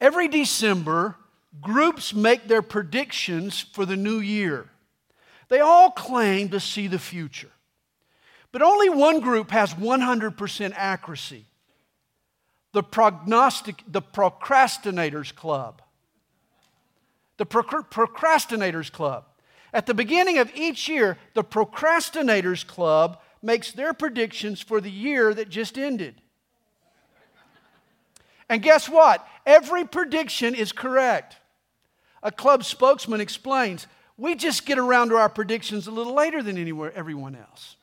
Every December, groups make their predictions for the new year. They all claim to see the future. But only one group has 100% accuracy the, prognostic, the Procrastinators Club. The Procrastinators Club. At the beginning of each year, the Procrastinators Club makes their predictions for the year that just ended. And guess what? Every prediction is correct. A club spokesman explains we just get around to our predictions a little later than anywhere, everyone else.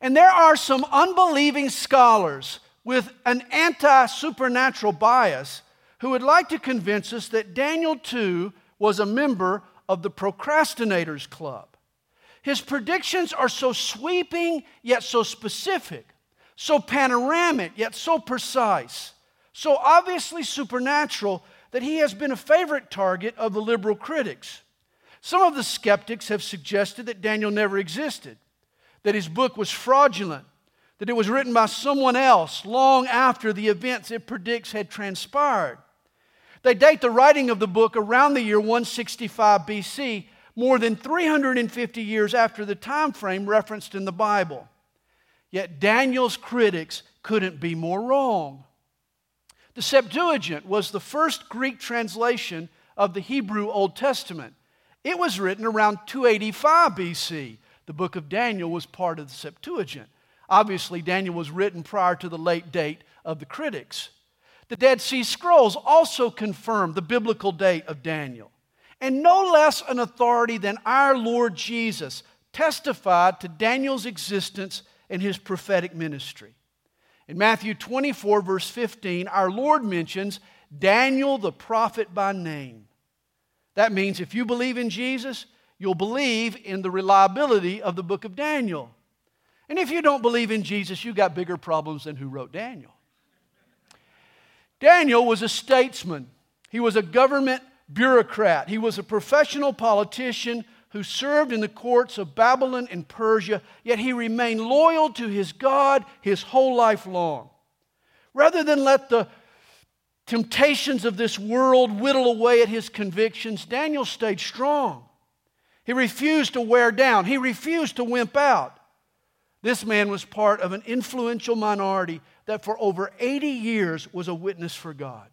And there are some unbelieving scholars with an anti supernatural bias who would like to convince us that Daniel too was a member of the Procrastinators Club. His predictions are so sweeping yet so specific, so panoramic yet so precise, so obviously supernatural that he has been a favorite target of the liberal critics. Some of the skeptics have suggested that Daniel never existed, that his book was fraudulent, that it was written by someone else long after the events it predicts had transpired. They date the writing of the book around the year 165 BC, more than 350 years after the time frame referenced in the Bible. Yet Daniel's critics couldn't be more wrong. The Septuagint was the first Greek translation of the Hebrew Old Testament. It was written around 285 BC. The book of Daniel was part of the Septuagint. Obviously, Daniel was written prior to the late date of the critics. The Dead Sea Scrolls also confirm the biblical date of Daniel. And no less an authority than our Lord Jesus testified to Daniel's existence and his prophetic ministry. In Matthew 24, verse 15, our Lord mentions Daniel the prophet by name. That means if you believe in Jesus, you'll believe in the reliability of the book of Daniel. And if you don't believe in Jesus, you've got bigger problems than who wrote Daniel. Daniel was a statesman, he was a government bureaucrat, he was a professional politician who served in the courts of Babylon and Persia, yet he remained loyal to his God his whole life long. Rather than let the temptations of this world whittle away at his convictions, Daniel stayed strong. He refused to wear down, he refused to wimp out. This man was part of an influential minority that for over 80 years was a witness for God.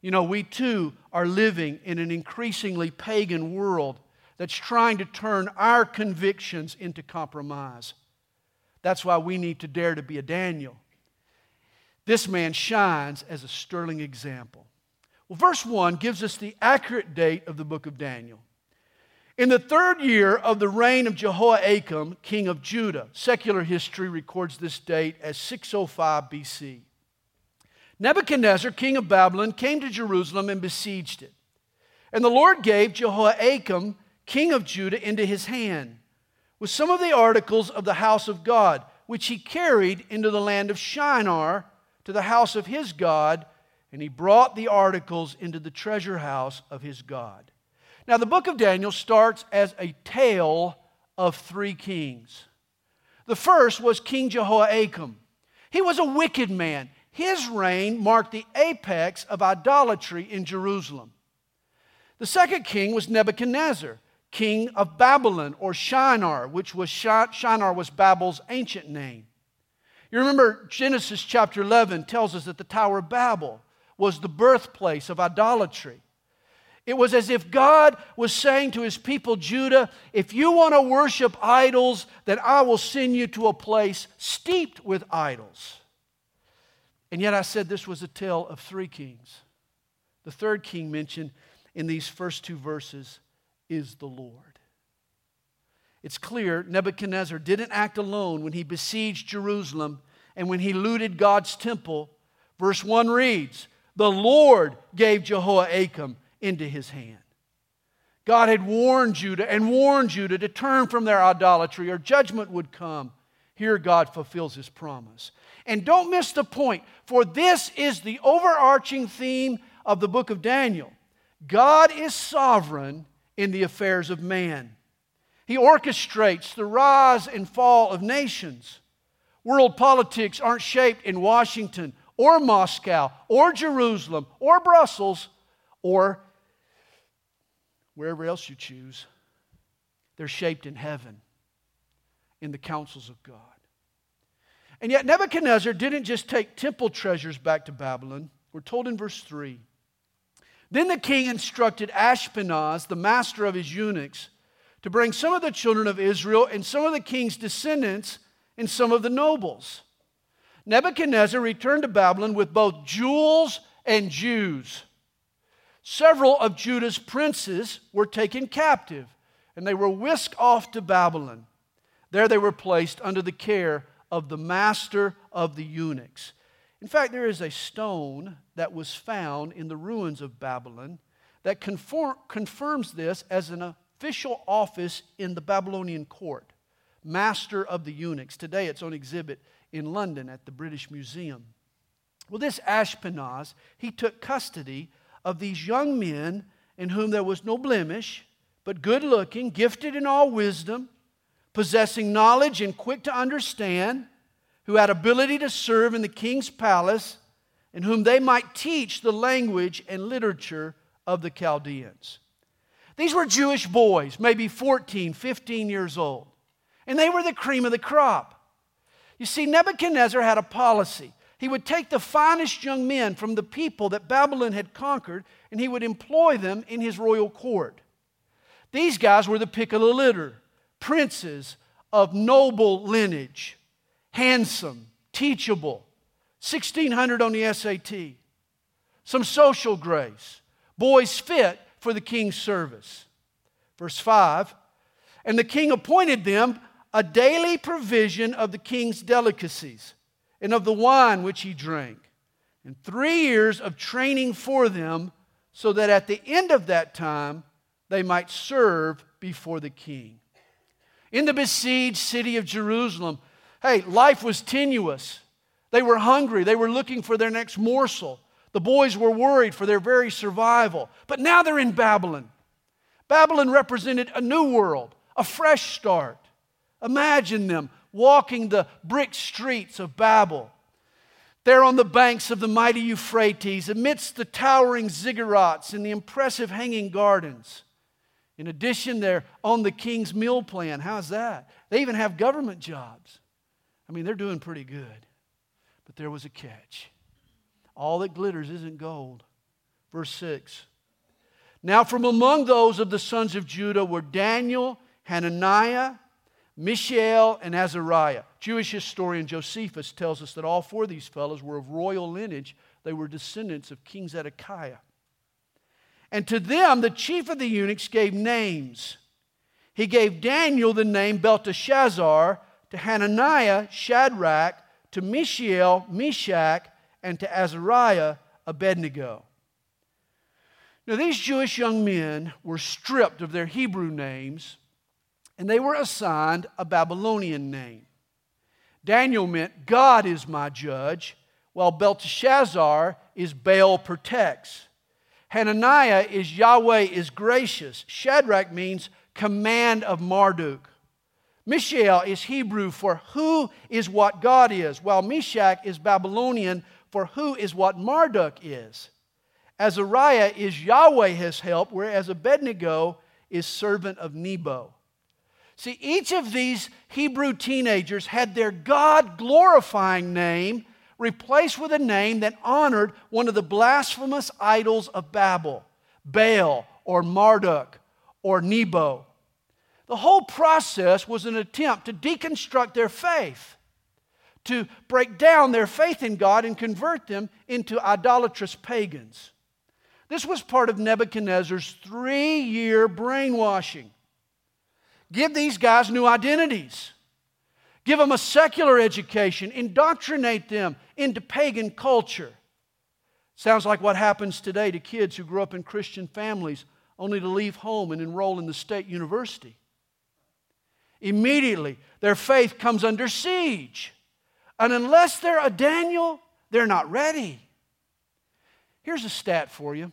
You know, we too are living in an increasingly pagan world that's trying to turn our convictions into compromise. That's why we need to dare to be a Daniel. This man shines as a sterling example. Well, verse 1 gives us the accurate date of the book of Daniel. In the third year of the reign of Jehoiakim, king of Judah, secular history records this date as 605 BC. Nebuchadnezzar, king of Babylon, came to Jerusalem and besieged it. And the Lord gave Jehoiakim, king of Judah, into his hand with some of the articles of the house of God, which he carried into the land of Shinar to the house of his God, and he brought the articles into the treasure house of his God. Now, the book of Daniel starts as a tale of three kings. The first was King Jehoiakim. He was a wicked man. His reign marked the apex of idolatry in Jerusalem. The second king was Nebuchadnezzar, king of Babylon or Shinar, which was Shinar was Babel's ancient name. You remember Genesis chapter 11 tells us that the Tower of Babel was the birthplace of idolatry. It was as if God was saying to his people, Judah, if you want to worship idols, then I will send you to a place steeped with idols. And yet I said this was a tale of three kings. The third king mentioned in these first two verses is the Lord. It's clear Nebuchadnezzar didn't act alone when he besieged Jerusalem and when he looted God's temple. Verse 1 reads, The Lord gave Jehoiakim into his hand. God had warned Judah and warned Judah to turn from their idolatry or judgment would come. Here, God fulfills his promise. And don't miss the point, for this is the overarching theme of the book of Daniel. God is sovereign in the affairs of man, He orchestrates the rise and fall of nations. World politics aren't shaped in Washington or Moscow or Jerusalem or Brussels or wherever else you choose. They're shaped in heaven, in the counsels of God. And yet, Nebuchadnezzar didn't just take temple treasures back to Babylon. We're told in verse 3 Then the king instructed Ashpenaz, the master of his eunuchs, to bring some of the children of Israel and some of the king's descendants and some of the nobles. Nebuchadnezzar returned to Babylon with both jewels and Jews. Several of Judah's princes were taken captive, and they were whisked off to Babylon. There they were placed under the care of the master of the eunuchs. In fact, there is a stone that was found in the ruins of Babylon that conform, confirms this as an official office in the Babylonian court, master of the eunuchs. Today it's on exhibit in London at the British Museum. Well, this Ashpenaz, he took custody of these young men in whom there was no blemish, but good looking, gifted in all wisdom, possessing knowledge and quick to understand, who had ability to serve in the king's palace, and whom they might teach the language and literature of the Chaldeans. These were Jewish boys, maybe 14, 15 years old, and they were the cream of the crop. You see, Nebuchadnezzar had a policy. He would take the finest young men from the people that Babylon had conquered, and he would employ them in his royal court. These guys were the pick of the litter princes of noble lineage, handsome, teachable, 1600 on the SAT, some social grace, boys fit for the king's service. Verse 5 And the king appointed them a daily provision of the king's delicacies and of the wine which he drank, and three years of training for them, so that at the end of that time they might serve before the king. In the besieged city of Jerusalem, hey, life was tenuous. They were hungry, they were looking for their next morsel. The boys were worried for their very survival. But now they're in Babylon. Babylon represented a new world, a fresh start. Imagine them walking the brick streets of Babel. There on the banks of the mighty Euphrates, amidst the towering ziggurats and the impressive hanging gardens. In addition, they're on the king's meal plan. How's that? They even have government jobs. I mean, they're doing pretty good. But there was a catch. All that glitters isn't gold. Verse 6. Now, from among those of the sons of Judah were Daniel, Hananiah, Mishael, and Azariah. Jewish historian Josephus tells us that all four of these fellows were of royal lineage. They were descendants of King Zedekiah. And to them, the chief of the eunuchs gave names. He gave Daniel the name Belteshazzar, to Hananiah, Shadrach, to Mishael, Meshach, and to Azariah, Abednego. Now, these Jewish young men were stripped of their Hebrew names and they were assigned a Babylonian name. Daniel meant God is my judge, while Belteshazzar is Baal protects. Hananiah is Yahweh is gracious. Shadrach means command of Marduk. Mishael is Hebrew for who is what God is, while Meshach is Babylonian for who is what Marduk is. Azariah is Yahweh has help, whereas Abednego is servant of Nebo. See, each of these Hebrew teenagers had their God glorifying name replaced with a name that honored one of the blasphemous idols of Babel, Baal or Marduk or Nebo. The whole process was an attempt to deconstruct their faith, to break down their faith in God and convert them into idolatrous pagans. This was part of Nebuchadnezzar's three year brainwashing. Give these guys new identities. Give them a secular education, indoctrinate them into pagan culture. Sounds like what happens today to kids who grow up in Christian families only to leave home and enroll in the state university. Immediately, their faith comes under siege. And unless they're a Daniel, they're not ready. Here's a stat for you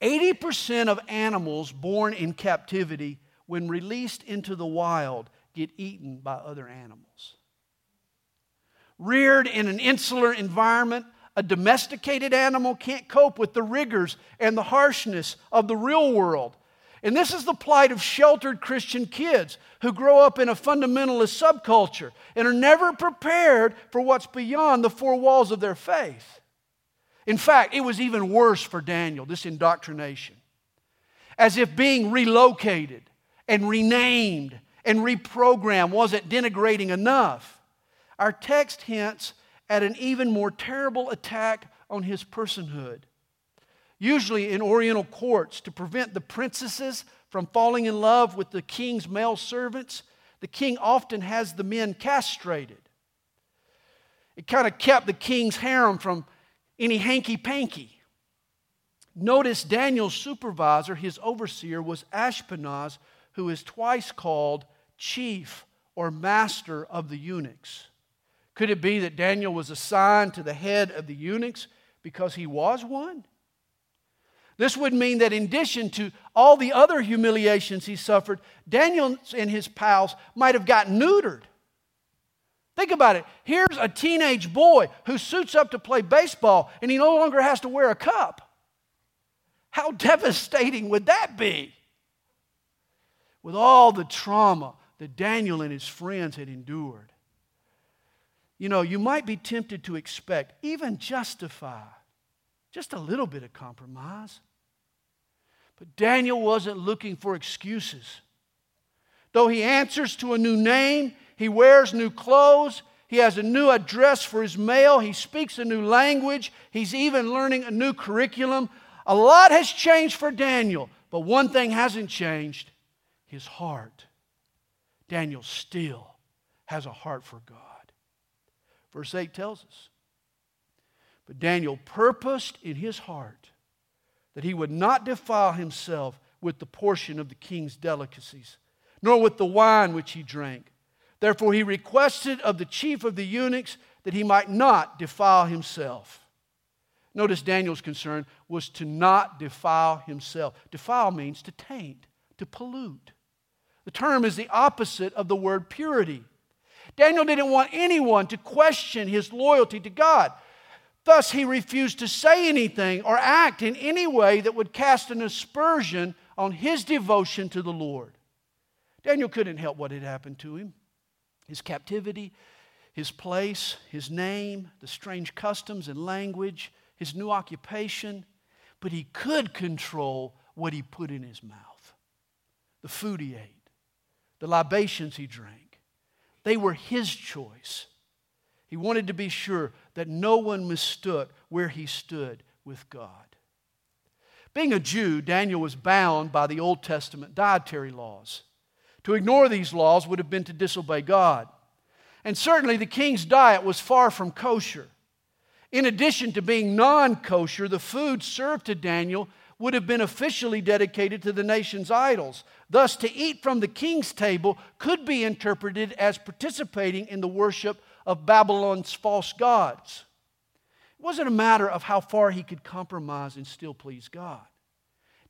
80% of animals born in captivity, when released into the wild, get eaten by other animals. reared in an insular environment, a domesticated animal can't cope with the rigors and the harshness of the real world. And this is the plight of sheltered Christian kids who grow up in a fundamentalist subculture and are never prepared for what's beyond the four walls of their faith. In fact, it was even worse for Daniel, this indoctrination. As if being relocated and renamed and reprogrammed wasn't denigrating enough. Our text hints at an even more terrible attack on his personhood. Usually in Oriental courts, to prevent the princesses from falling in love with the king's male servants, the king often has the men castrated. It kind of kept the king's harem from any hanky panky. Notice Daniel's supervisor, his overseer, was Ashpenaz, who is twice called chief or master of the eunuchs. Could it be that Daniel was assigned to the head of the eunuchs because he was one? This would mean that in addition to all the other humiliations he suffered, Daniel and his pals might have gotten neutered. Think about it. Here's a teenage boy who suits up to play baseball and he no longer has to wear a cup. How devastating would that be? With all the trauma that Daniel and his friends had endured. You know, you might be tempted to expect, even justify, just a little bit of compromise. But Daniel wasn't looking for excuses. Though he answers to a new name, he wears new clothes, he has a new address for his mail, he speaks a new language, he's even learning a new curriculum. A lot has changed for Daniel, but one thing hasn't changed his heart. Daniel still has a heart for God. Verse 8 tells us. But Daniel purposed in his heart that he would not defile himself with the portion of the king's delicacies, nor with the wine which he drank. Therefore, he requested of the chief of the eunuchs that he might not defile himself. Notice Daniel's concern was to not defile himself. Defile means to taint, to pollute. The term is the opposite of the word purity. Daniel didn't want anyone to question his loyalty to God. Thus, he refused to say anything or act in any way that would cast an aspersion on his devotion to the Lord. Daniel couldn't help what had happened to him his captivity, his place, his name, the strange customs and language, his new occupation, but he could control what he put in his mouth the food he ate the libations he drank. They were his choice. He wanted to be sure that no one mistook where he stood with God. Being a Jew, Daniel was bound by the Old Testament dietary laws. To ignore these laws would have been to disobey God. And certainly the king's diet was far from kosher. In addition to being non kosher, the food served to Daniel would have been officially dedicated to the nation's idols. Thus, to eat from the king's table could be interpreted as participating in the worship of Babylon's false gods. It wasn't a matter of how far he could compromise and still please God.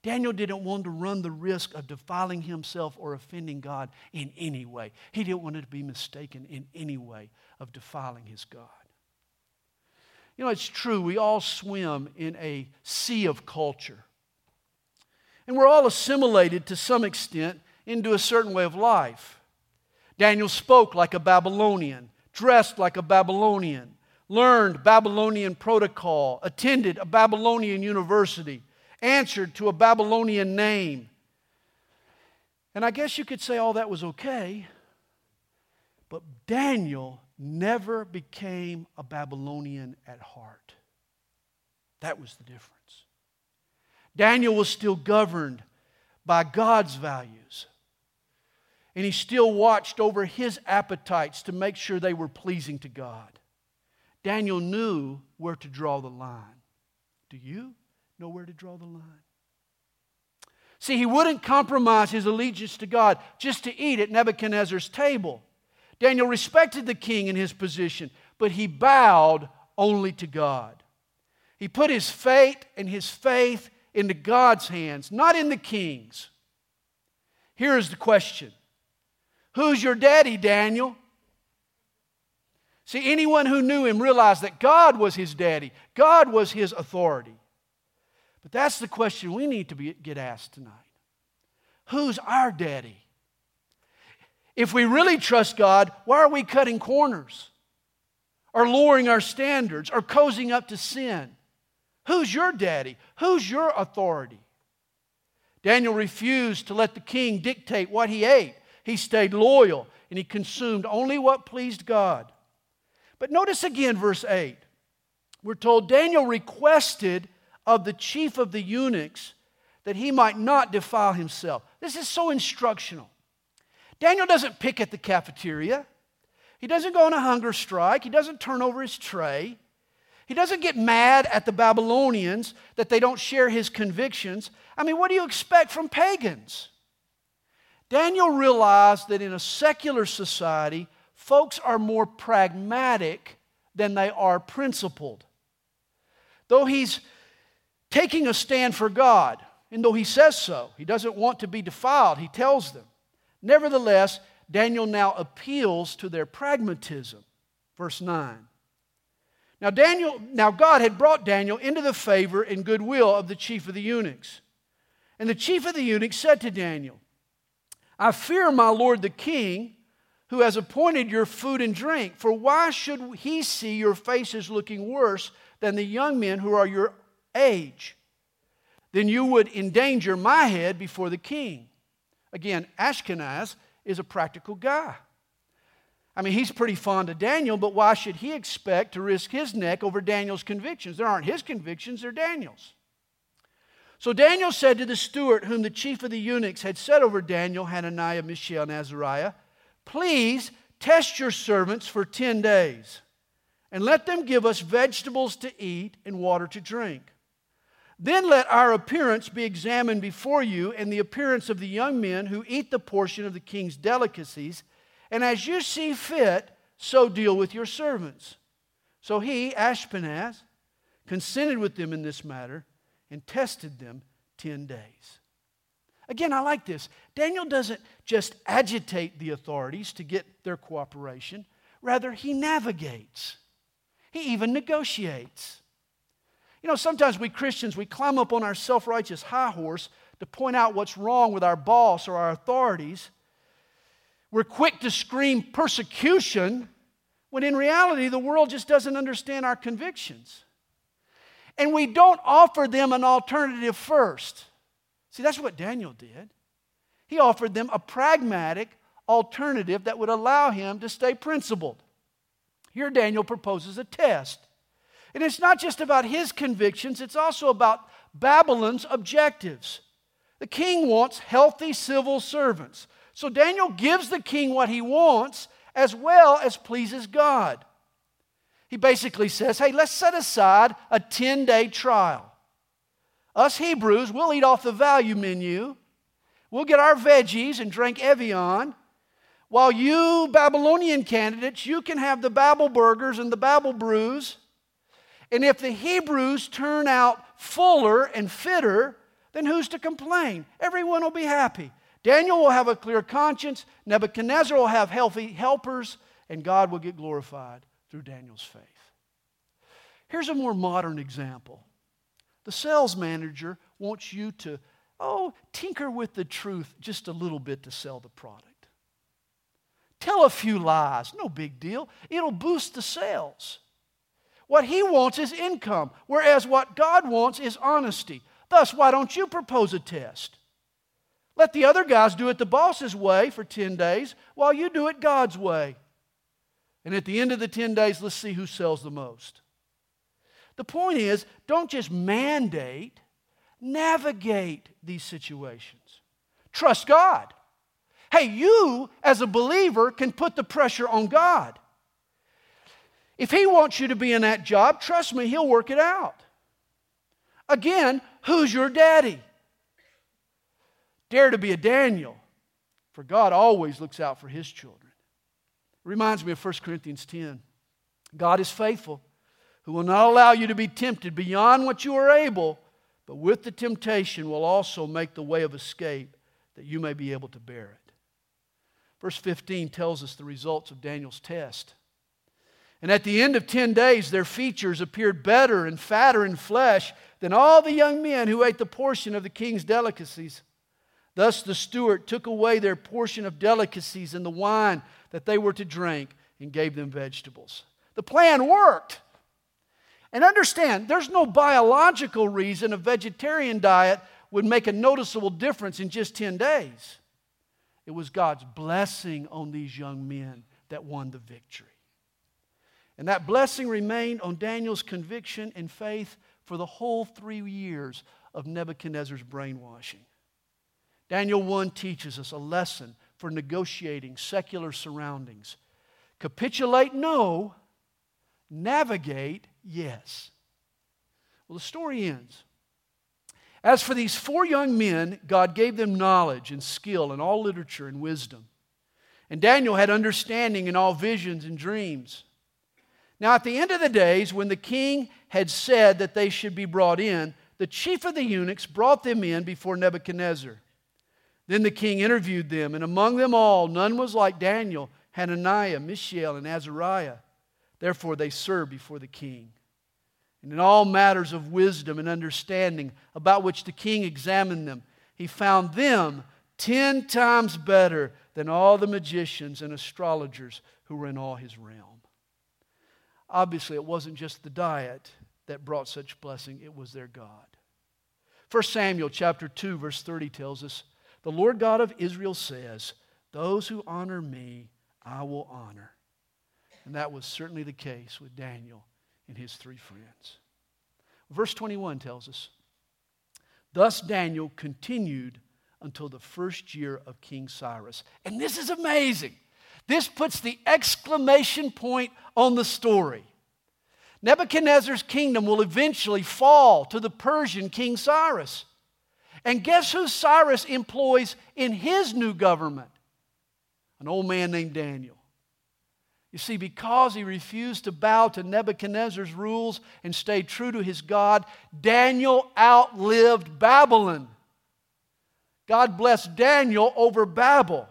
Daniel didn't want to run the risk of defiling himself or offending God in any way. He didn't want to be mistaken in any way of defiling his God. You know, it's true, we all swim in a sea of culture. And we're all assimilated to some extent into a certain way of life. Daniel spoke like a Babylonian, dressed like a Babylonian, learned Babylonian protocol, attended a Babylonian university, answered to a Babylonian name. And I guess you could say all that was okay, but Daniel never became a Babylonian at heart. That was the difference. Daniel was still governed by God's values. And he still watched over his appetites to make sure they were pleasing to God. Daniel knew where to draw the line. Do you know where to draw the line? See, he wouldn't compromise his allegiance to God just to eat at Nebuchadnezzar's table. Daniel respected the king in his position, but he bowed only to God. He put his fate and his faith into God's hands, not in the king's. Here is the question Who's your daddy, Daniel? See, anyone who knew him realized that God was his daddy, God was his authority. But that's the question we need to be, get asked tonight Who's our daddy? If we really trust God, why are we cutting corners? Or lowering our standards? Or cozying up to sin? Who's your daddy? Who's your authority? Daniel refused to let the king dictate what he ate. He stayed loyal and he consumed only what pleased God. But notice again verse 8. We're told Daniel requested of the chief of the eunuchs that he might not defile himself. This is so instructional. Daniel doesn't pick at the cafeteria. He doesn't go on a hunger strike. He doesn't turn over his tray. He doesn't get mad at the Babylonians that they don't share his convictions. I mean, what do you expect from pagans? Daniel realized that in a secular society, folks are more pragmatic than they are principled. Though he's taking a stand for God, and though he says so, he doesn't want to be defiled, he tells them. Nevertheless, Daniel now appeals to their pragmatism. Verse 9. Now Daniel, now God had brought Daniel into the favor and goodwill of the chief of the eunuchs. And the chief of the eunuchs said to Daniel, I fear my lord the king, who has appointed your food and drink, for why should he see your faces looking worse than the young men who are your age? Then you would endanger my head before the king. Again, Ashpenaz is a practical guy. I mean, he's pretty fond of Daniel, but why should he expect to risk his neck over Daniel's convictions? There aren't his convictions, they're Daniel's. So Daniel said to the steward, whom the chief of the eunuchs had set over Daniel, Hananiah, Mishael, and Azariah, Please test your servants for 10 days, and let them give us vegetables to eat and water to drink. Then let our appearance be examined before you, and the appearance of the young men who eat the portion of the king's delicacies, and as you see fit, so deal with your servants. So he, Ashpenaz, consented with them in this matter and tested them 10 days. Again, I like this. Daniel doesn't just agitate the authorities to get their cooperation, rather, he navigates, he even negotiates. You know, sometimes we Christians, we climb up on our self righteous high horse to point out what's wrong with our boss or our authorities. We're quick to scream persecution when in reality the world just doesn't understand our convictions. And we don't offer them an alternative first. See, that's what Daniel did. He offered them a pragmatic alternative that would allow him to stay principled. Here, Daniel proposes a test. And it's not just about his convictions, it's also about Babylon's objectives. The king wants healthy civil servants. So Daniel gives the king what he wants as well as pleases God. He basically says, hey, let's set aside a 10 day trial. Us Hebrews, we'll eat off the value menu. We'll get our veggies and drink Evian. While you Babylonian candidates, you can have the Babel burgers and the Babel brews. And if the Hebrews turn out fuller and fitter, then who's to complain? Everyone will be happy. Daniel will have a clear conscience, Nebuchadnezzar will have healthy helpers, and God will get glorified through Daniel's faith. Here's a more modern example the sales manager wants you to, oh, tinker with the truth just a little bit to sell the product. Tell a few lies, no big deal. It'll boost the sales. What he wants is income, whereas what God wants is honesty. Thus, why don't you propose a test? Let the other guys do it the boss's way for 10 days while you do it God's way. And at the end of the 10 days, let's see who sells the most. The point is, don't just mandate, navigate these situations. Trust God. Hey, you as a believer can put the pressure on God. If He wants you to be in that job, trust me, He'll work it out. Again, who's your daddy? Dare to be a Daniel, for God always looks out for His children. Reminds me of 1 Corinthians 10. God is faithful who will not allow you to be tempted beyond what you are able, but with the temptation will also make the way of escape that you may be able to bear it. Verse 15 tells us the results of Daniel's test. And at the end of 10 days, their features appeared better and fatter in flesh than all the young men who ate the portion of the king's delicacies. Thus the steward took away their portion of delicacies and the wine that they were to drink and gave them vegetables. The plan worked. And understand, there's no biological reason a vegetarian diet would make a noticeable difference in just 10 days. It was God's blessing on these young men that won the victory. And that blessing remained on Daniel's conviction and faith for the whole three years of Nebuchadnezzar's brainwashing. Daniel 1 teaches us a lesson for negotiating secular surroundings. Capitulate, no. Navigate, yes. Well, the story ends. As for these four young men, God gave them knowledge and skill in all literature and wisdom. And Daniel had understanding in all visions and dreams. Now, at the end of the days, when the king had said that they should be brought in, the chief of the eunuchs brought them in before Nebuchadnezzar. Then the king interviewed them, and among them all, none was like Daniel, Hananiah, Mishael, and Azariah. Therefore, they served before the king. And in all matters of wisdom and understanding about which the king examined them, he found them ten times better than all the magicians and astrologers who were in all his realm. Obviously, it wasn't just the diet that brought such blessing, it was their God. 1 Samuel chapter 2 verse 30 tells us, "The Lord God of Israel says, those who honor me, I will honor." And that was certainly the case with Daniel and his three friends. Verse 21 tells us, "Thus Daniel continued until the first year of King Cyrus." And this is amazing. This puts the exclamation point on the story. Nebuchadnezzar's kingdom will eventually fall to the Persian King Cyrus. And guess who Cyrus employs in his new government? An old man named Daniel. You see, because he refused to bow to Nebuchadnezzar's rules and stayed true to his God, Daniel outlived Babylon. God blessed Daniel over Babel.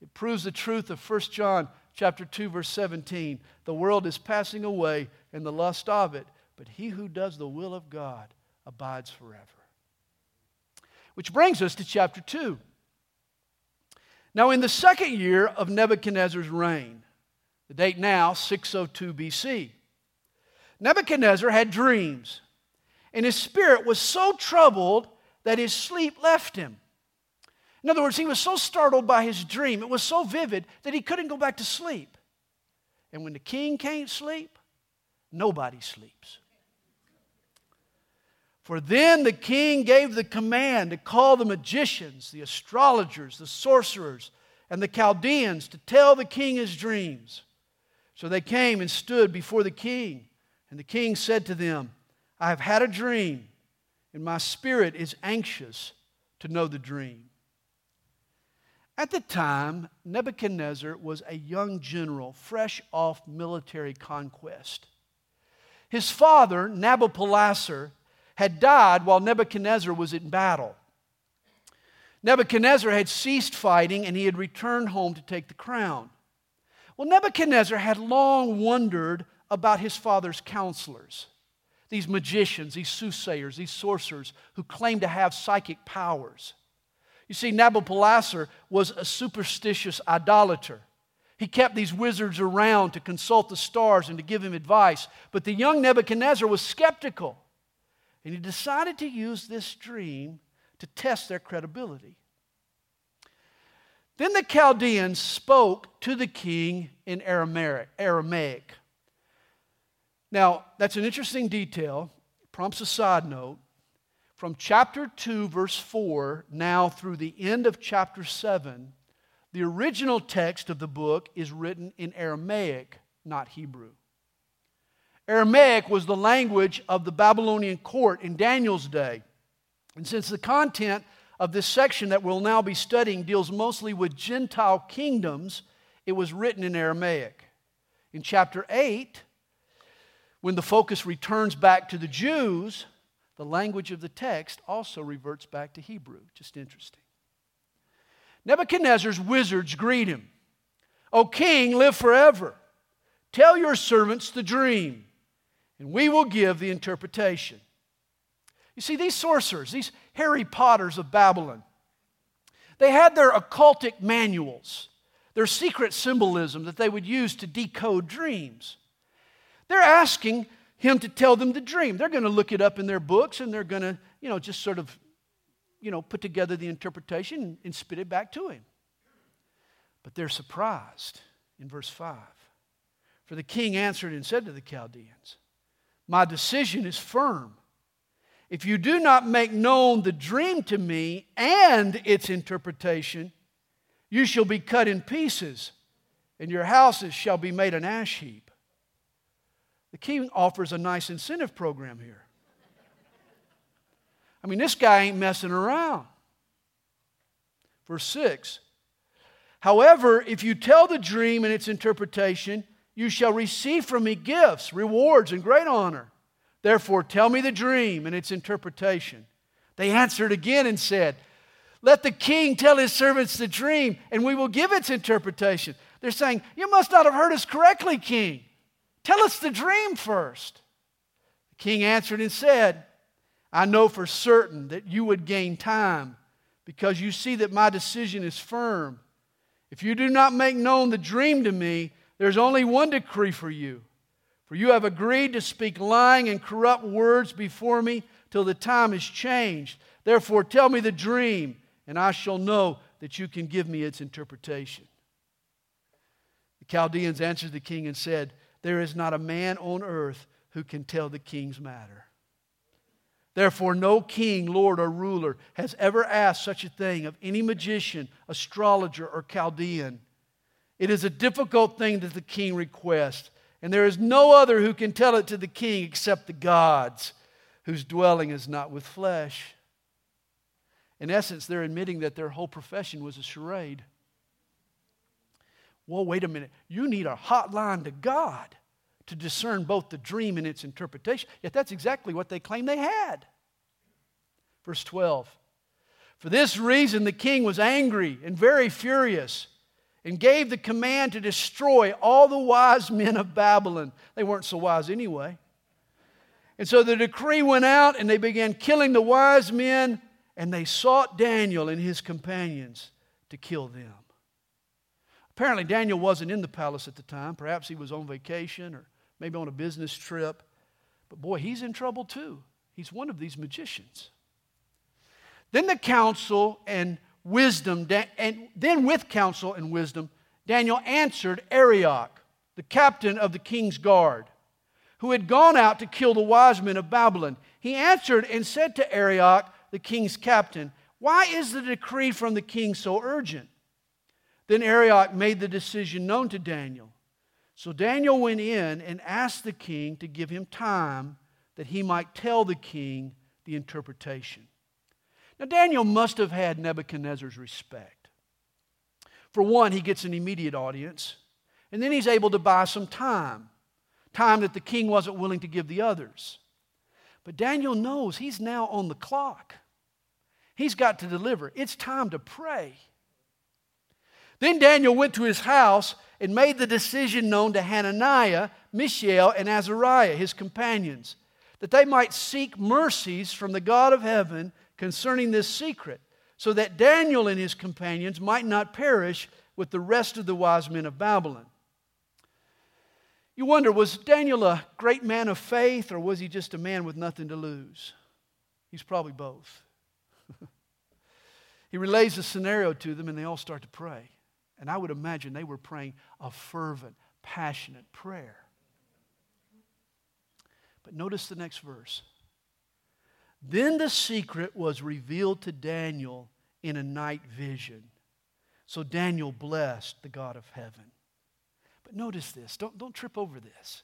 It proves the truth of 1 John chapter 2 verse 17. The world is passing away and the lust of it, but he who does the will of God abides forever. Which brings us to chapter 2. Now in the second year of Nebuchadnezzar's reign, the date now 602 BC, Nebuchadnezzar had dreams, and his spirit was so troubled that his sleep left him. In other words, he was so startled by his dream, it was so vivid that he couldn't go back to sleep. And when the king can't sleep, nobody sleeps. For then the king gave the command to call the magicians, the astrologers, the sorcerers, and the Chaldeans to tell the king his dreams. So they came and stood before the king. And the king said to them, I have had a dream, and my spirit is anxious to know the dream. At the time, Nebuchadnezzar was a young general, fresh off military conquest. His father, Nabopolassar, had died while Nebuchadnezzar was in battle. Nebuchadnezzar had ceased fighting and he had returned home to take the crown. Well, Nebuchadnezzar had long wondered about his father's counselors, these magicians, these soothsayers, these sorcerers who claimed to have psychic powers. You see, Nabopolassar was a superstitious idolater. He kept these wizards around to consult the stars and to give him advice. But the young Nebuchadnezzar was skeptical. And he decided to use this dream to test their credibility. Then the Chaldeans spoke to the king in Aramaic. Aramaic. Now, that's an interesting detail, prompts a side note from chapter 2, verse 4, now through the end of chapter 7, the original text of the book is written in Aramaic, not Hebrew. Aramaic was the language of the Babylonian court in Daniel's day. And since the content of this section that we'll now be studying deals mostly with Gentile kingdoms, it was written in Aramaic. In chapter 8, when the focus returns back to the Jews, the language of the text also reverts back to Hebrew. Just interesting. Nebuchadnezzar's wizards greet him. O king, live forever. Tell your servants the dream, and we will give the interpretation. You see, these sorcerers, these Harry Potters of Babylon, they had their occultic manuals, their secret symbolism that they would use to decode dreams. They're asking him to tell them the dream. They're going to look it up in their books and they're going to, you know, just sort of, you know, put together the interpretation and spit it back to him. But they're surprised in verse 5. For the king answered and said to the Chaldeans, My decision is firm. If you do not make known the dream to me and its interpretation, you shall be cut in pieces, and your houses shall be made an ash heap. The king offers a nice incentive program here. I mean, this guy ain't messing around. Verse 6 However, if you tell the dream and its interpretation, you shall receive from me gifts, rewards, and great honor. Therefore, tell me the dream and its interpretation. They answered again and said, Let the king tell his servants the dream, and we will give its interpretation. They're saying, You must not have heard us correctly, king. Tell us the dream first. The king answered and said, I know for certain that you would gain time because you see that my decision is firm. If you do not make known the dream to me, there's only one decree for you. For you have agreed to speak lying and corrupt words before me till the time is changed. Therefore, tell me the dream, and I shall know that you can give me its interpretation. The Chaldeans answered the king and said, There is not a man on earth who can tell the king's matter. Therefore, no king, lord, or ruler has ever asked such a thing of any magician, astrologer, or Chaldean. It is a difficult thing that the king requests, and there is no other who can tell it to the king except the gods, whose dwelling is not with flesh. In essence, they're admitting that their whole profession was a charade. Well, wait a minute. You need a hotline to God to discern both the dream and its interpretation. Yet that's exactly what they claim they had. Verse 12 For this reason, the king was angry and very furious and gave the command to destroy all the wise men of Babylon. They weren't so wise anyway. And so the decree went out, and they began killing the wise men, and they sought Daniel and his companions to kill them. Apparently, Daniel wasn't in the palace at the time. Perhaps he was on vacation or maybe on a business trip. But boy, he's in trouble too. He's one of these magicians. Then the council and wisdom, and then with counsel and wisdom, Daniel answered Arioch, the captain of the king's guard, who had gone out to kill the wise men of Babylon. He answered and said to Arioch, the king's captain, Why is the decree from the king so urgent? Then Arioch made the decision known to Daniel. So Daniel went in and asked the king to give him time that he might tell the king the interpretation. Now, Daniel must have had Nebuchadnezzar's respect. For one, he gets an immediate audience, and then he's able to buy some time time that the king wasn't willing to give the others. But Daniel knows he's now on the clock. He's got to deliver. It's time to pray. Then Daniel went to his house and made the decision known to Hananiah, Mishael, and Azariah, his companions, that they might seek mercies from the God of heaven concerning this secret, so that Daniel and his companions might not perish with the rest of the wise men of Babylon. You wonder, was Daniel a great man of faith, or was he just a man with nothing to lose? He's probably both. he relays the scenario to them, and they all start to pray. And I would imagine they were praying a fervent, passionate prayer. But notice the next verse. Then the secret was revealed to Daniel in a night vision. So Daniel blessed the God of heaven. But notice this, don't, don't trip over this.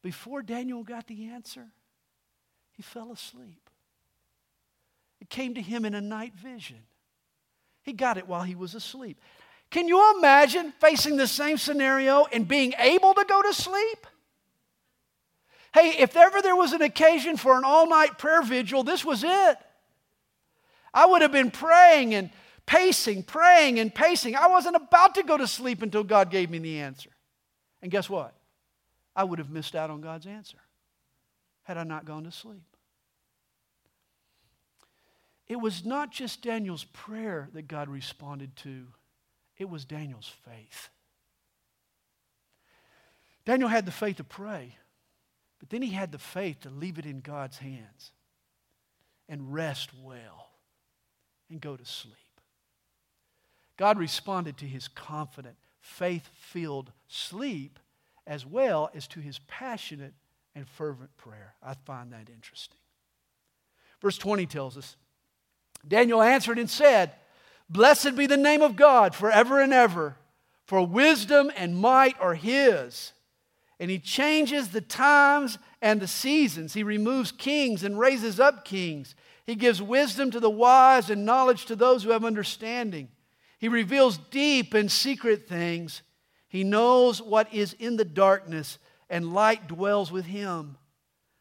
Before Daniel got the answer, he fell asleep. It came to him in a night vision. He got it while he was asleep. Can you imagine facing the same scenario and being able to go to sleep? Hey, if ever there was an occasion for an all night prayer vigil, this was it. I would have been praying and pacing, praying and pacing. I wasn't about to go to sleep until God gave me the answer. And guess what? I would have missed out on God's answer had I not gone to sleep. It was not just Daniel's prayer that God responded to, it was Daniel's faith. Daniel had the faith to pray, but then he had the faith to leave it in God's hands and rest well and go to sleep. God responded to his confident, faith filled sleep as well as to his passionate and fervent prayer. I find that interesting. Verse 20 tells us Daniel answered and said, Blessed be the name of God forever and ever, for wisdom and might are his. And he changes the times and the seasons. He removes kings and raises up kings. He gives wisdom to the wise and knowledge to those who have understanding. He reveals deep and secret things. He knows what is in the darkness, and light dwells with him.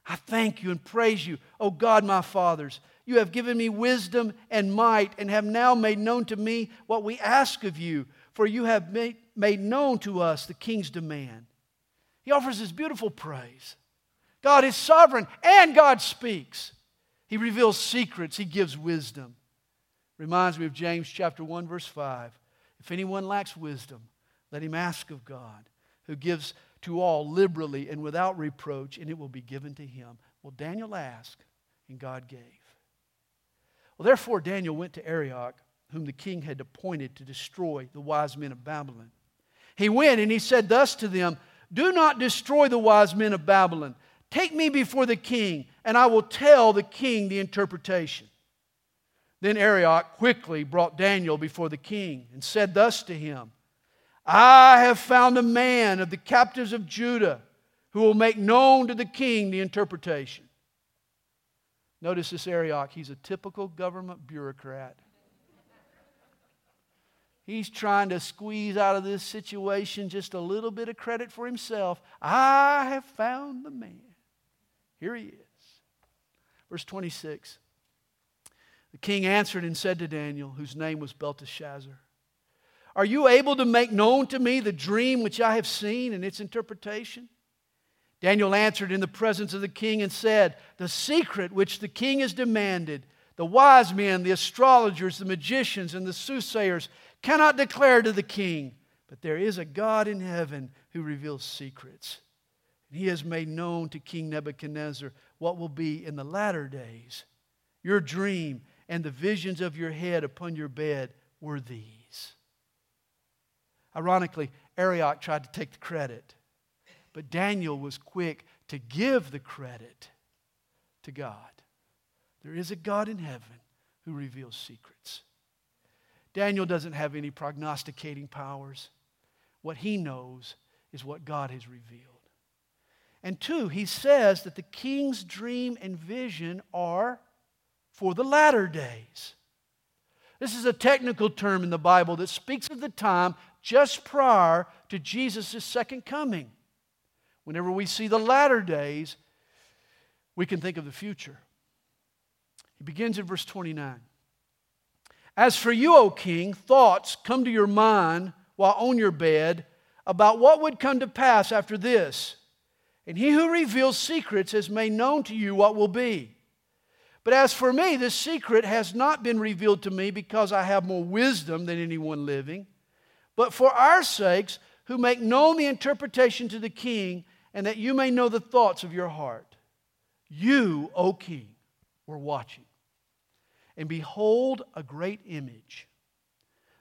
I thank you and praise you, O God, my fathers. You have given me wisdom and might, and have now made known to me what we ask of you, for you have made, made known to us the king's demand. He offers this beautiful praise. God is sovereign and God speaks. He reveals secrets, He gives wisdom. Reminds me of James chapter 1, verse 5. If anyone lacks wisdom, let him ask of God, who gives to all liberally and without reproach, and it will be given to him. Well, Daniel asked, and God gave. Well, therefore, Daniel went to Arioch, whom the king had appointed to destroy the wise men of Babylon. He went and he said thus to them do not destroy the wise men of Babylon. Take me before the king, and I will tell the king the interpretation. Then Arioch quickly brought Daniel before the king and said thus to him I have found a man of the captives of Judah who will make known to the king the interpretation. Notice this Arioch, he's a typical government bureaucrat. He's trying to squeeze out of this situation just a little bit of credit for himself. I have found the man. Here he is. Verse 26. The king answered and said to Daniel, whose name was Belteshazzar, Are you able to make known to me the dream which I have seen and its interpretation? Daniel answered in the presence of the king and said, The secret which the king has demanded, the wise men, the astrologers, the magicians, and the soothsayers cannot declare to the king, but there is a God in heaven who reveals secrets. And he has made known to King Nebuchadnezzar what will be in the latter days. Your dream and the visions of your head upon your bed were these. Ironically, Arioch tried to take the credit, but Daniel was quick to give the credit to God. There is a God in heaven who reveals secrets. Daniel doesn't have any prognosticating powers. What he knows is what God has revealed. And two, he says that the king's dream and vision are for the latter days. This is a technical term in the Bible that speaks of the time just prior to Jesus' second coming. Whenever we see the latter days, we can think of the future. He begins in verse 29. As for you, O king, thoughts come to your mind while on your bed about what would come to pass after this. And he who reveals secrets has made known to you what will be. But as for me, this secret has not been revealed to me because I have more wisdom than anyone living, but for our sakes, who make known the interpretation to the king, and that you may know the thoughts of your heart. You, O king, were watching and behold, a great image.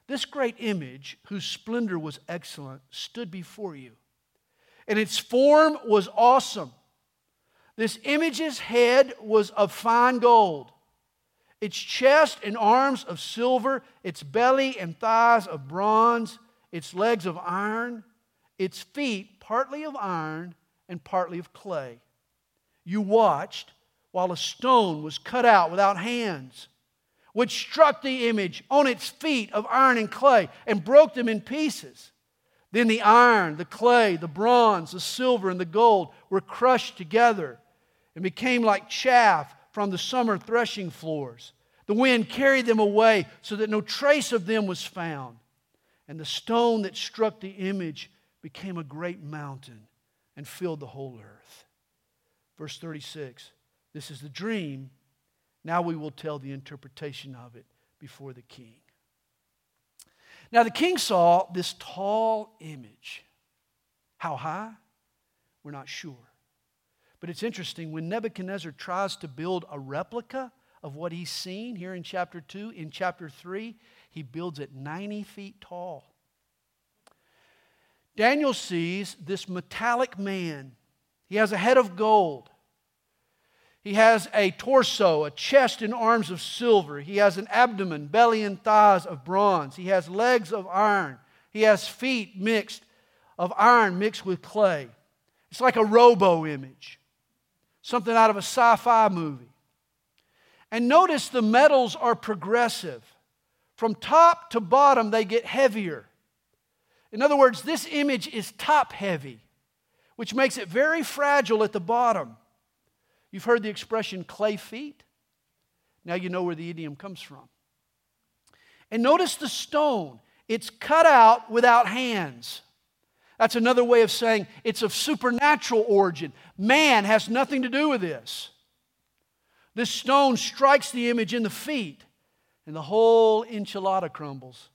This great image, whose splendor was excellent, stood before you. And its form was awesome. This image's head was of fine gold, its chest and arms of silver, its belly and thighs of bronze, its legs of iron, its feet partly of iron and partly of clay. You watched while a stone was cut out without hands which struck the image on its feet of iron and clay and broke them in pieces. Then the iron, the clay, the bronze, the silver, and the gold were crushed together and became like chaff from the summer threshing floors. The wind carried them away so that no trace of them was found. And the stone that struck the image became a great mountain and filled the whole earth. Verse 36 This is the dream. Now we will tell the interpretation of it before the king. Now the king saw this tall image. How high? We're not sure. But it's interesting when Nebuchadnezzar tries to build a replica of what he's seen here in chapter 2, in chapter 3, he builds it 90 feet tall. Daniel sees this metallic man. He has a head of gold. He has a torso, a chest and arms of silver. He has an abdomen, belly, and thighs of bronze. He has legs of iron. He has feet mixed of iron mixed with clay. It's like a robo image something out of a sci fi movie. And notice the metals are progressive. From top to bottom, they get heavier. In other words, this image is top heavy, which makes it very fragile at the bottom. You've heard the expression clay feet. Now you know where the idiom comes from. And notice the stone, it's cut out without hands. That's another way of saying it's of supernatural origin. Man has nothing to do with this. This stone strikes the image in the feet, and the whole enchilada crumbles.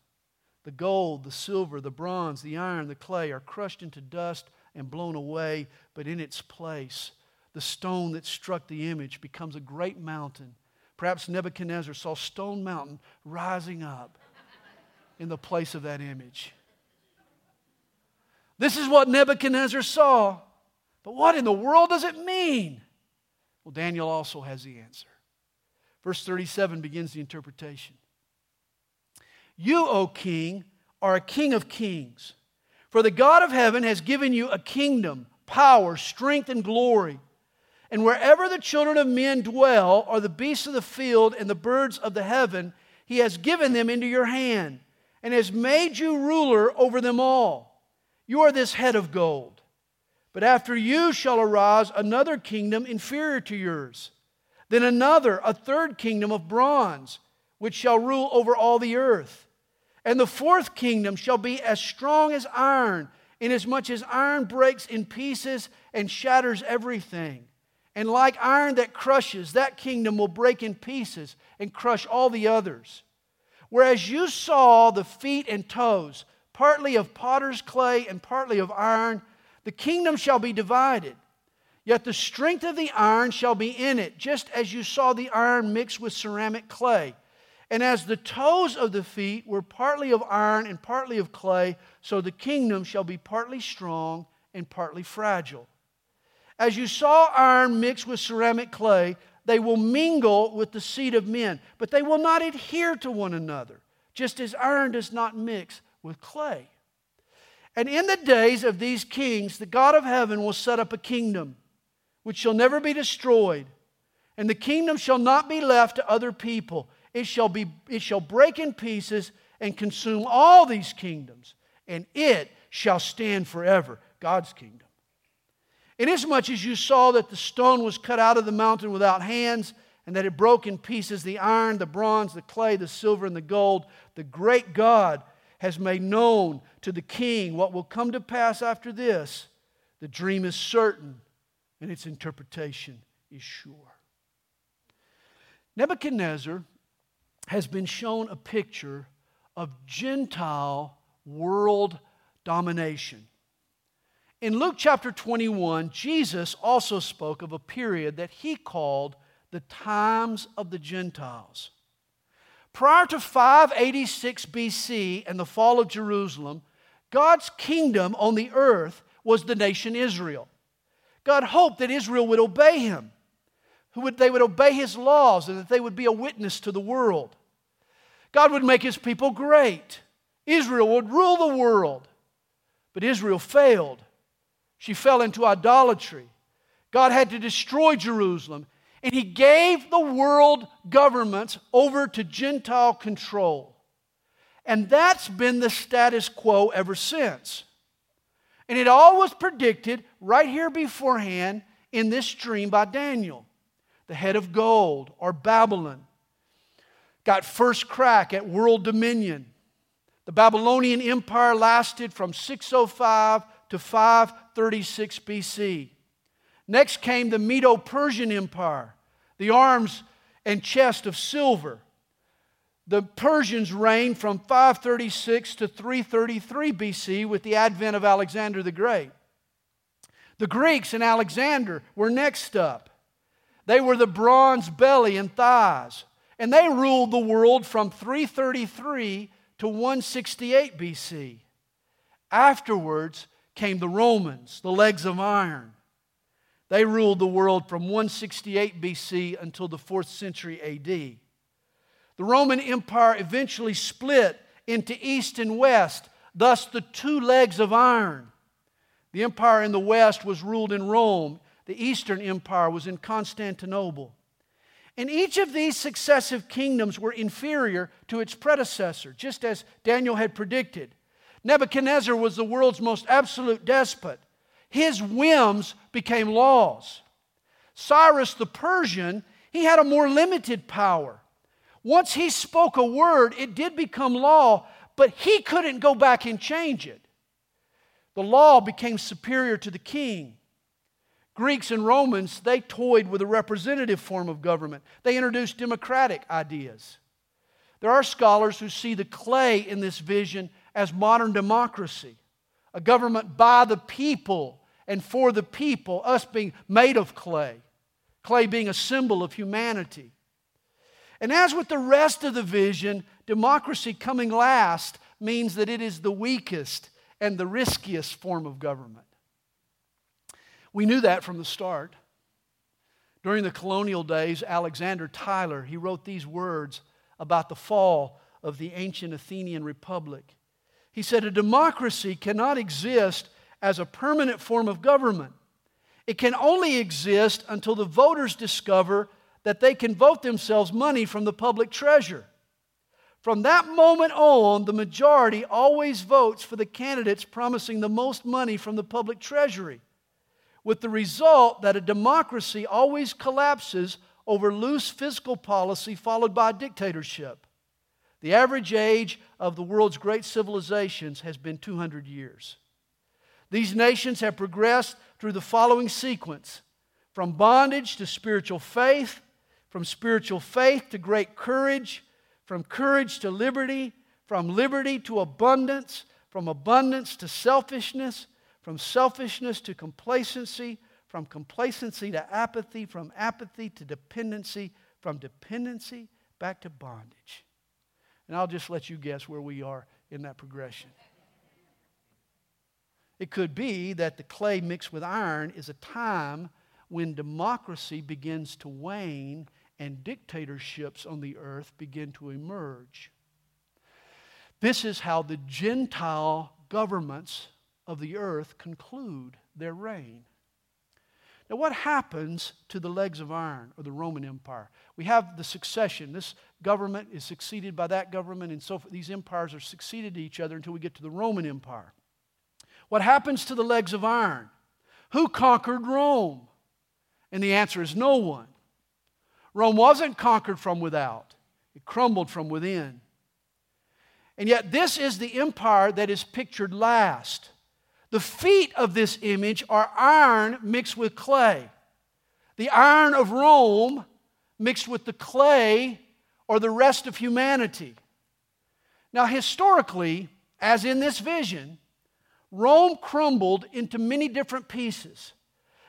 The gold, the silver, the bronze, the iron, the clay are crushed into dust and blown away, but in its place, the stone that struck the image becomes a great mountain. Perhaps Nebuchadnezzar saw Stone Mountain rising up in the place of that image. This is what Nebuchadnezzar saw. But what in the world does it mean? Well, Daniel also has the answer. Verse 37 begins the interpretation. You, O king, are a king of kings. For the God of heaven has given you a kingdom, power, strength, and glory. And wherever the children of men dwell, are the beasts of the field and the birds of the heaven, he has given them into your hand, and has made you ruler over them all. You are this head of gold. But after you shall arise another kingdom inferior to yours, then another, a third kingdom of bronze, which shall rule over all the earth. And the fourth kingdom shall be as strong as iron, inasmuch as iron breaks in pieces and shatters everything. And like iron that crushes, that kingdom will break in pieces and crush all the others. Whereas you saw the feet and toes, partly of potter's clay and partly of iron. The kingdom shall be divided. Yet the strength of the iron shall be in it, just as you saw the iron mixed with ceramic clay. And as the toes of the feet were partly of iron and partly of clay, so the kingdom shall be partly strong and partly fragile. As you saw iron mixed with ceramic clay, they will mingle with the seed of men, but they will not adhere to one another, just as iron does not mix with clay. And in the days of these kings, the God of heaven will set up a kingdom which shall never be destroyed. And the kingdom shall not be left to other people. It shall, be, it shall break in pieces and consume all these kingdoms, and it shall stand forever. God's kingdom. Inasmuch as you saw that the stone was cut out of the mountain without hands, and that it broke in pieces the iron, the bronze, the clay, the silver, and the gold, the great God has made known to the king what will come to pass after this, the dream is certain and its interpretation is sure. Nebuchadnezzar has been shown a picture of Gentile world domination. In Luke chapter 21, Jesus also spoke of a period that he called the times of the Gentiles. Prior to 586 BC and the fall of Jerusalem, God's kingdom on the earth was the nation Israel. God hoped that Israel would obey him, who would, they would obey his laws, and that they would be a witness to the world. God would make his people great. Israel would rule the world. But Israel failed. She fell into idolatry. God had to destroy Jerusalem and he gave the world governments over to Gentile control. And that's been the status quo ever since. And it all was predicted right here beforehand in this dream by Daniel. The head of gold, or Babylon, got first crack at world dominion. The Babylonian Empire lasted from 605 to 5 536 BC. Next came the Medo Persian Empire, the arms and chest of silver. The Persians reigned from 536 to 333 BC with the advent of Alexander the Great. The Greeks and Alexander were next up. They were the bronze belly and thighs, and they ruled the world from 333 to 168 BC. Afterwards came the Romans, the legs of iron. They ruled the world from 168 BC until the 4th century AD. The Roman Empire eventually split into east and west, thus, the two legs of iron. The empire in the west was ruled in Rome, the eastern empire was in Constantinople. And each of these successive kingdoms were inferior to its predecessor, just as Daniel had predicted. Nebuchadnezzar was the world's most absolute despot. His whims became laws. Cyrus the Persian, he had a more limited power. Once he spoke a word, it did become law, but he couldn't go back and change it. The law became superior to the king. Greeks and Romans, they toyed with a representative form of government. They introduced democratic ideas. There are scholars who see the clay in this vision as modern democracy, a government by the people and for the people, us being made of clay, clay being a symbol of humanity. And as with the rest of the vision, democracy coming last means that it is the weakest and the riskiest form of government. We knew that from the start. During the colonial days, Alexander Tytler, he wrote these words about the fall of the ancient Athenian republic. He said, A democracy cannot exist as a permanent form of government. It can only exist until the voters discover that they can vote themselves money from the public treasure. From that moment on, the majority always votes for the candidates promising the most money from the public treasury with the result that a democracy always collapses over loose fiscal policy followed by dictatorship. The average age of the world's great civilizations has been 200 years. These nations have progressed through the following sequence from bondage to spiritual faith, from spiritual faith to great courage, from courage to liberty, from liberty to abundance, from abundance to selfishness, from selfishness to complacency, from complacency to apathy, from apathy to dependency, from dependency back to bondage. And I'll just let you guess where we are in that progression. It could be that the clay mixed with iron is a time when democracy begins to wane and dictatorships on the earth begin to emerge. This is how the Gentile governments of the earth conclude their reign. Now, what happens to the legs of iron or the Roman Empire? We have the succession. This government is succeeded by that government, and so these empires are succeeded to each other until we get to the Roman Empire. What happens to the legs of iron? Who conquered Rome? And the answer is no one. Rome wasn't conquered from without, it crumbled from within. And yet, this is the empire that is pictured last. The feet of this image are iron mixed with clay. The iron of Rome mixed with the clay or the rest of humanity. Now, historically, as in this vision, Rome crumbled into many different pieces.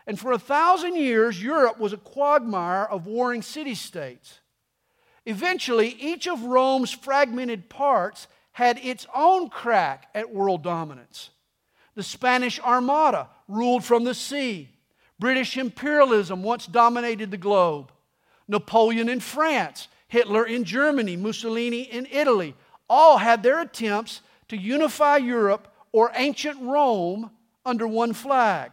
And for a thousand years, Europe was a quagmire of warring city states. Eventually, each of Rome's fragmented parts had its own crack at world dominance. The Spanish Armada ruled from the sea. British imperialism once dominated the globe. Napoleon in France, Hitler in Germany, Mussolini in Italy all had their attempts to unify Europe or ancient Rome under one flag.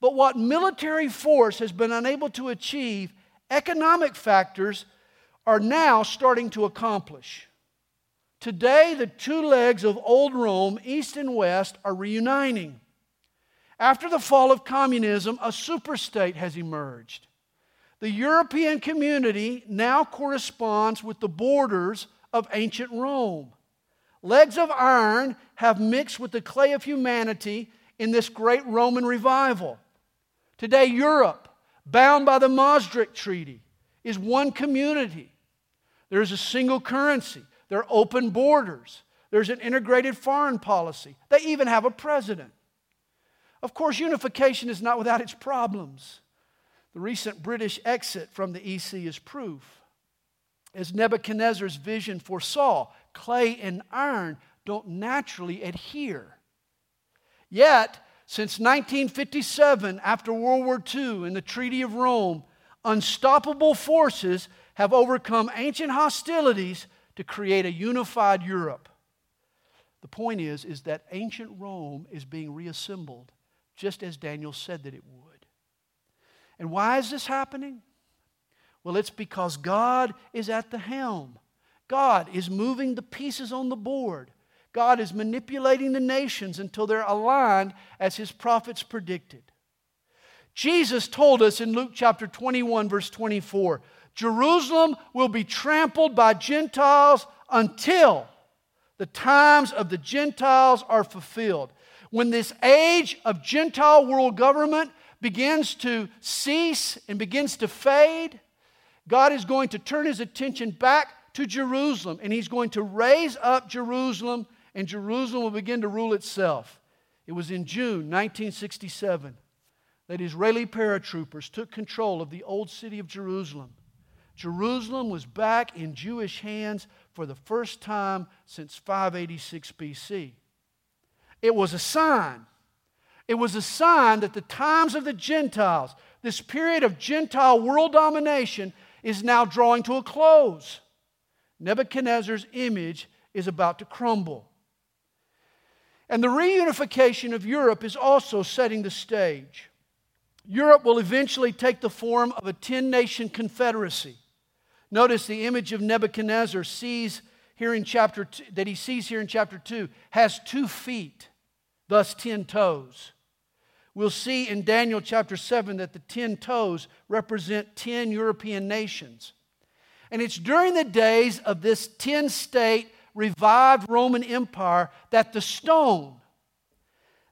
But what military force has been unable to achieve, economic factors are now starting to accomplish. Today, the two legs of old Rome, east and west, are reuniting. After the fall of communism, a superstate has emerged. The European community now corresponds with the borders of ancient Rome. Legs of iron have mixed with the clay of humanity in this great Roman revival. Today, Europe, bound by the Maastricht Treaty, is one community. There's a single currency, there are open borders, there's an integrated foreign policy. They even have a president. Of course, unification is not without its problems. The recent British exit from the EC is proof. As Nebuchadnezzar's vision foresaw, clay and iron don't naturally adhere. Yet, since 1957, after World War II and the Treaty of Rome, unstoppable forces have overcome ancient hostilities to create a unified Europe. The point is, is that ancient Rome is being reassembled, just as Daniel said that it would. And why is this happening? Well, it's because God is at the helm. God is moving the pieces on the board. God is manipulating the nations until they're aligned as his prophets predicted. Jesus told us in Luke chapter 21, verse 24 Jerusalem will be trampled by Gentiles until the times of the Gentiles are fulfilled. When this age of Gentile world government begins to cease and begins to fade, God is going to turn his attention back to Jerusalem and he's going to raise up Jerusalem and Jerusalem will begin to rule itself. It was in June 1967 that Israeli paratroopers took control of the old city of Jerusalem. Jerusalem was back in Jewish hands for the first time since 586 BC. It was a sign. It was a sign that the times of the Gentiles, this period of Gentile world domination, is now drawing to a close. Nebuchadnezzar's image is about to crumble. And the reunification of Europe is also setting the stage. Europe will eventually take the form of a 10 nation confederacy. Notice the image of Nebuchadnezzar sees here in chapter two, that he sees here in chapter 2 has two feet, thus 10 toes. We'll see in Daniel chapter 7 that the 10 toes represent 10 European nations. And it's during the days of this 10 state revived Roman Empire that the stone,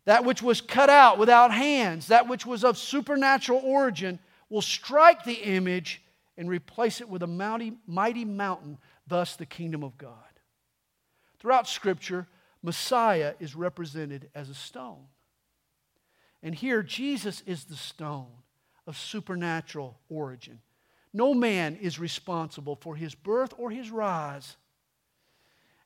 that which was cut out without hands, that which was of supernatural origin, will strike the image and replace it with a mighty, mighty mountain, thus the kingdom of God. Throughout Scripture, Messiah is represented as a stone. And here, Jesus is the stone of supernatural origin. No man is responsible for his birth or his rise.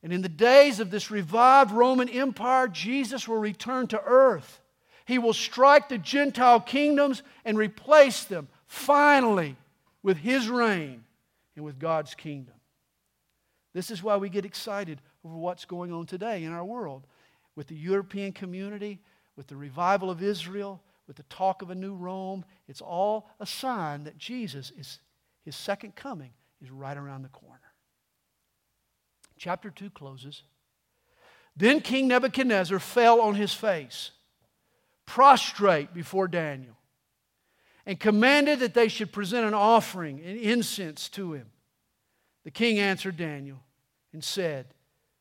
And in the days of this revived Roman Empire, Jesus will return to earth. He will strike the Gentile kingdoms and replace them finally with his reign and with God's kingdom. This is why we get excited over what's going on today in our world with the European community, with the revival of Israel, with the talk of a new Rome. It's all a sign that Jesus is his second coming is right around the corner. Chapter 2 closes. Then King Nebuchadnezzar fell on his face, prostrate before Daniel, and commanded that they should present an offering and incense to him. The king answered Daniel and said,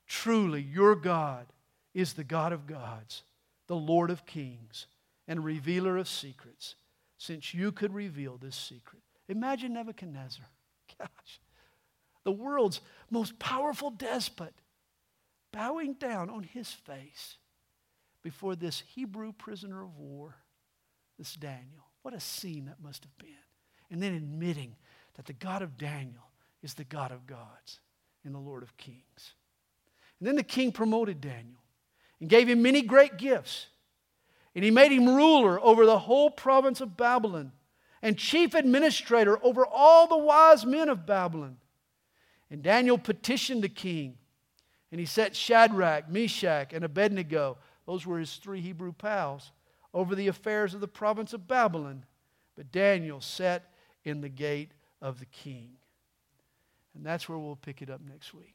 Truly, your God is the God of gods, the Lord of kings, and revealer of secrets, since you could reveal this secret. Imagine Nebuchadnezzar. Gosh, the world's most powerful despot bowing down on his face before this Hebrew prisoner of war, this Daniel. What a scene that must have been. And then admitting that the God of Daniel is the God of gods and the Lord of kings. And then the king promoted Daniel and gave him many great gifts. And he made him ruler over the whole province of Babylon and chief administrator over all the wise men of Babylon. And Daniel petitioned the king, and he set Shadrach, Meshach, and Abednego, those were his three Hebrew pals, over the affairs of the province of Babylon. But Daniel sat in the gate of the king. And that's where we'll pick it up next week.